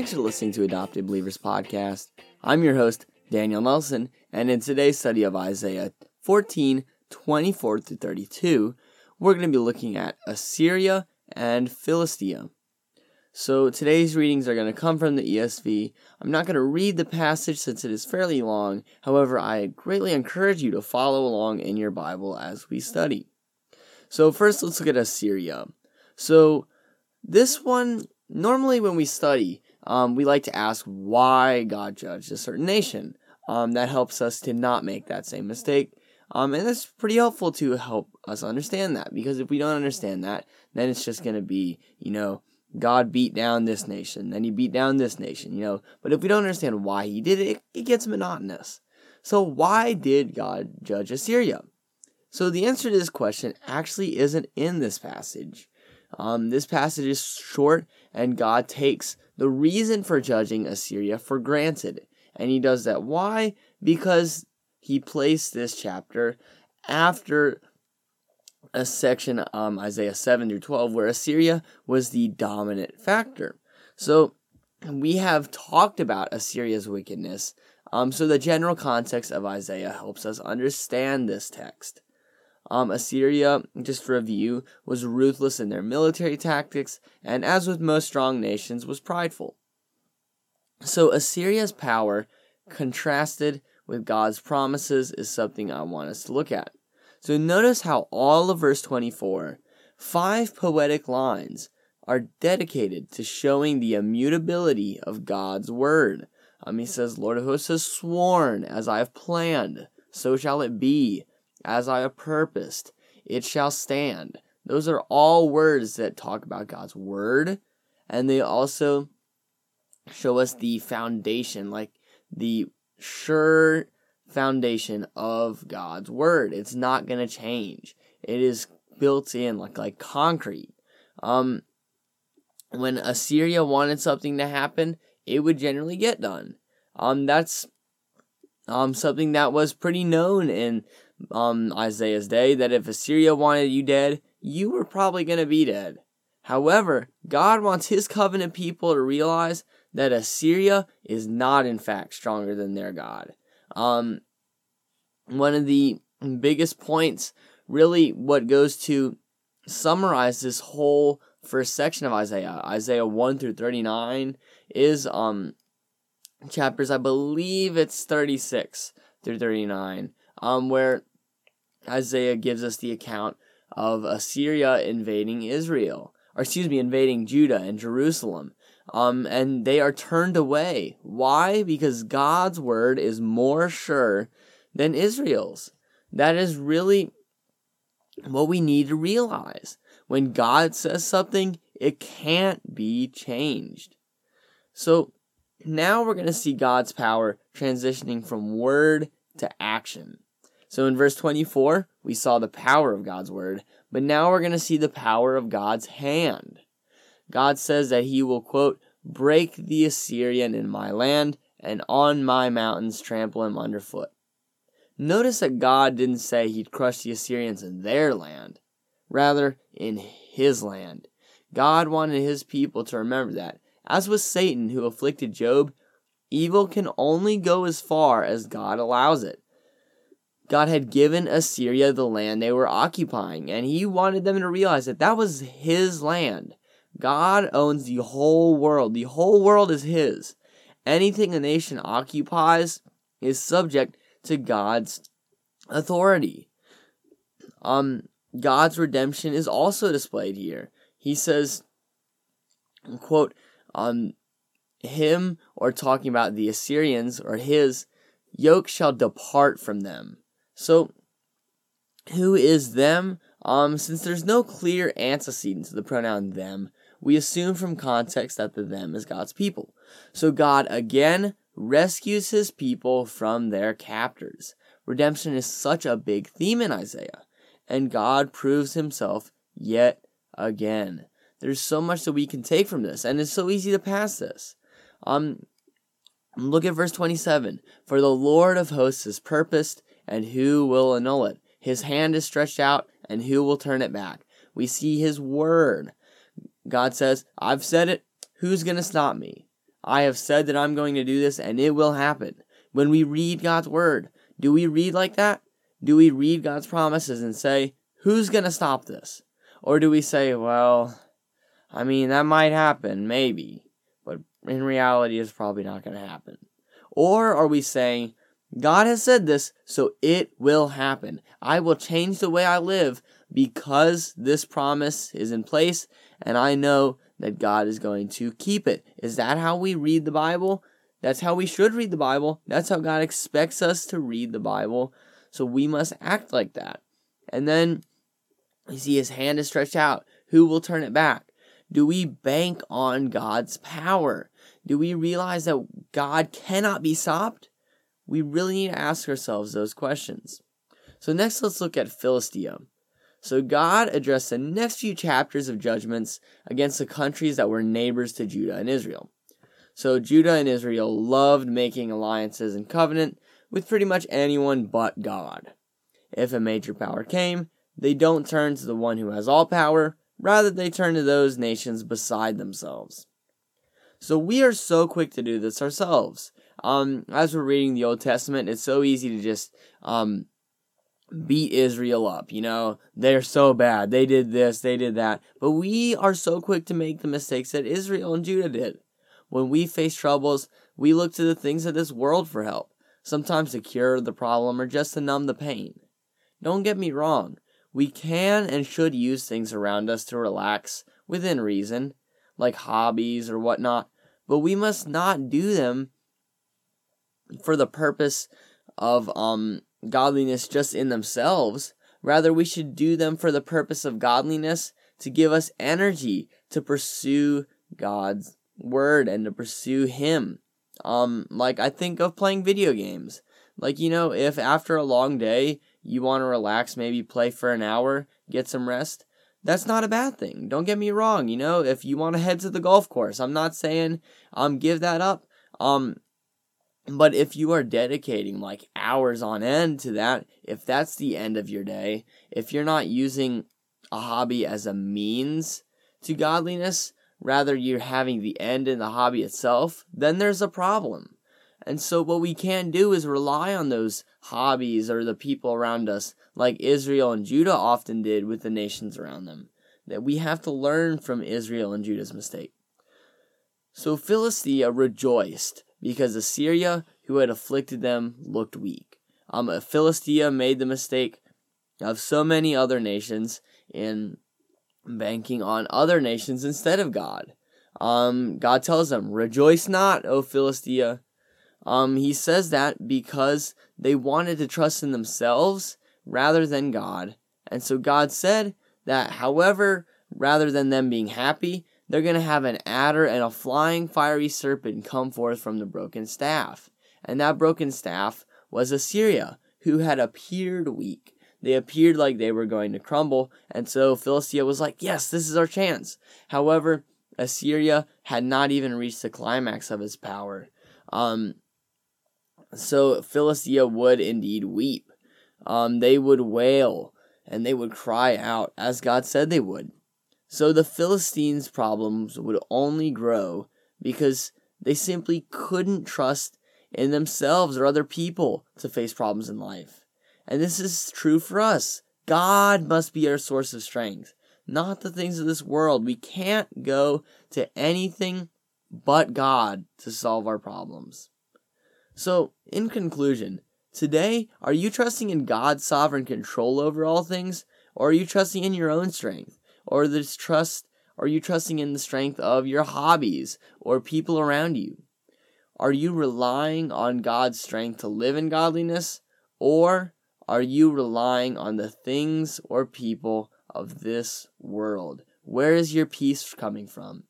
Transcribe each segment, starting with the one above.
Thanks for listening to Adopted Believers Podcast. I'm your host, Daniel Nelson, and in today's study of Isaiah 14 24 through 32, we're going to be looking at Assyria and Philistia. So today's readings are going to come from the ESV. I'm not going to read the passage since it is fairly long. However, I greatly encourage you to follow along in your Bible as we study. So first, let's look at Assyria. So this one, normally when we study, um, we like to ask why God judged a certain nation. Um, that helps us to not make that same mistake. Um, and that's pretty helpful to help us understand that because if we don't understand that, then it's just going to be, you know, God beat down this nation, then he beat down this nation, you know. But if we don't understand why he did it, it, it gets monotonous. So, why did God judge Assyria? So, the answer to this question actually isn't in this passage. Um, this passage is short, and God takes the reason for judging Assyria for granted. And he does that. Why? Because he placed this chapter after a section, um, Isaiah 7 through 12, where Assyria was the dominant factor. So we have talked about Assyria's wickedness. Um, so the general context of Isaiah helps us understand this text. Um, Assyria, just to review, was ruthless in their military tactics, and as with most strong nations, was prideful. So Assyria's power, contrasted with God's promises, is something I want us to look at. So notice how all of verse 24, five poetic lines, are dedicated to showing the immutability of God's word. Um, he says, Lord of hosts has sworn, as I have planned, so shall it be as I have purposed, it shall stand. Those are all words that talk about God's word, and they also show us the foundation, like the sure foundation of God's word. It's not going to change. It is built in like like concrete. Um when Assyria wanted something to happen, it would generally get done. Um that's um something that was pretty known in um, Isaiah's day that if Assyria wanted you dead, you were probably going to be dead. However, God wants his covenant people to realize that Assyria is not, in fact, stronger than their God. Um, one of the biggest points, really, what goes to summarize this whole first section of Isaiah, Isaiah 1 through 39, is um, chapters, I believe it's 36 through 39, um, where Isaiah gives us the account of Assyria invading Israel, or excuse me, invading Judah and Jerusalem. Um, and they are turned away. Why? Because God's word is more sure than Israel's. That is really what we need to realize. When God says something, it can't be changed. So now we're going to see God's power transitioning from word to action. So in verse 24, we saw the power of God's word, but now we're going to see the power of God's hand. God says that he will, quote, break the Assyrian in my land and on my mountains trample him underfoot. Notice that God didn't say he'd crush the Assyrians in their land, rather, in his land. God wanted his people to remember that. As with Satan, who afflicted Job, evil can only go as far as God allows it. God had given Assyria the land they were occupying, and he wanted them to realize that that was his land. God owns the whole world. The whole world is his. Anything a nation occupies is subject to God's authority. Um, God's redemption is also displayed here. He says, quote, um, him, or talking about the Assyrians, or his, yoke shall depart from them. So, who is them? Um, since there's no clear antecedent to the pronoun them, we assume from context that the them is God's people. So God again rescues his people from their captors. Redemption is such a big theme in Isaiah, and God proves himself yet again. There's so much that we can take from this, and it's so easy to pass this. Um, look at verse 27. For the Lord of hosts has purposed and who will annul it? His hand is stretched out, and who will turn it back? We see his word. God says, I've said it. Who's going to stop me? I have said that I'm going to do this and it will happen. When we read God's word, do we read like that? Do we read God's promises and say, who's going to stop this? Or do we say, well, I mean, that might happen, maybe, but in reality, it's probably not going to happen. Or are we saying, God has said this, so it will happen. I will change the way I live because this promise is in place and I know that God is going to keep it. Is that how we read the Bible? That's how we should read the Bible. That's how God expects us to read the Bible. So we must act like that. And then you see his hand is stretched out. Who will turn it back? Do we bank on God's power? Do we realize that God cannot be stopped? We really need to ask ourselves those questions. So, next, let's look at Philistia. So, God addressed the next few chapters of judgments against the countries that were neighbors to Judah and Israel. So, Judah and Israel loved making alliances and covenant with pretty much anyone but God. If a major power came, they don't turn to the one who has all power, rather, they turn to those nations beside themselves. So we are so quick to do this ourselves. Um, as we're reading the Old Testament, it's so easy to just um, beat Israel up. You know, they're so bad. They did this, they did that. But we are so quick to make the mistakes that Israel and Judah did. When we face troubles, we look to the things of this world for help, sometimes to cure the problem or just to numb the pain. Don't get me wrong, we can and should use things around us to relax within reason, like hobbies or whatnot, but we must not do them for the purpose of um godliness just in themselves. Rather, we should do them for the purpose of godliness to give us energy to pursue God's word and to pursue Him. Um, like I think of playing video games. Like, you know, if after a long day you want to relax, maybe play for an hour, get some rest, that's not a bad thing. Don't get me wrong. You know, if you want to head to the golf course, I'm not saying um give that up. Um, but if you are dedicating like hours on end to that, if that's the end of your day, if you're not using a hobby as a means to godliness, rather you're having the end in the hobby itself, then there's a problem. And so, what we can do is rely on those hobbies or the people around us, like Israel and Judah often did with the nations around them. That we have to learn from Israel and Judah's mistake. So, Philistia rejoiced because Assyria, who had afflicted them, looked weak. Um, Philistia made the mistake of so many other nations in banking on other nations instead of God. Um, God tells them, Rejoice not, O Philistia, um, he says that because they wanted to trust in themselves rather than God. And so God said that, however, rather than them being happy, they're going to have an adder and a flying fiery serpent come forth from the broken staff. And that broken staff was Assyria, who had appeared weak. They appeared like they were going to crumble, and so Philistia was like, Yes, this is our chance. However, Assyria had not even reached the climax of its power. Um, so Philistia would indeed weep. Um, they would wail and they would cry out as God said they would. So the Philistines' problems would only grow because they simply couldn't trust in themselves or other people to face problems in life. And this is true for us. God must be our source of strength, not the things of this world. We can't go to anything but God to solve our problems. So, in conclusion, today, are you trusting in God's sovereign control over all things, or are you trusting in your own strength? Or this trust are you trusting in the strength of your hobbies or people around you? Are you relying on God's strength to live in godliness, or are you relying on the things or people of this world? Where is your peace coming from?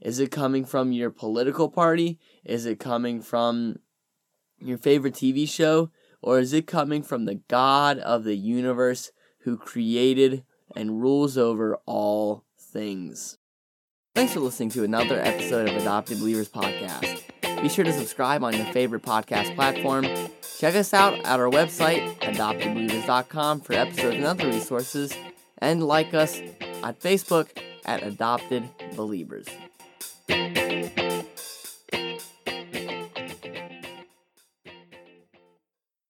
Is it coming from your political party? Is it coming from your favorite TV show, or is it coming from the God of the universe who created and rules over all things? Thanks for listening to another episode of Adopted Believers Podcast. Be sure to subscribe on your favorite podcast platform. Check us out at our website, adoptedbelievers.com, for episodes and other resources, and like us at Facebook at Adopted Believers.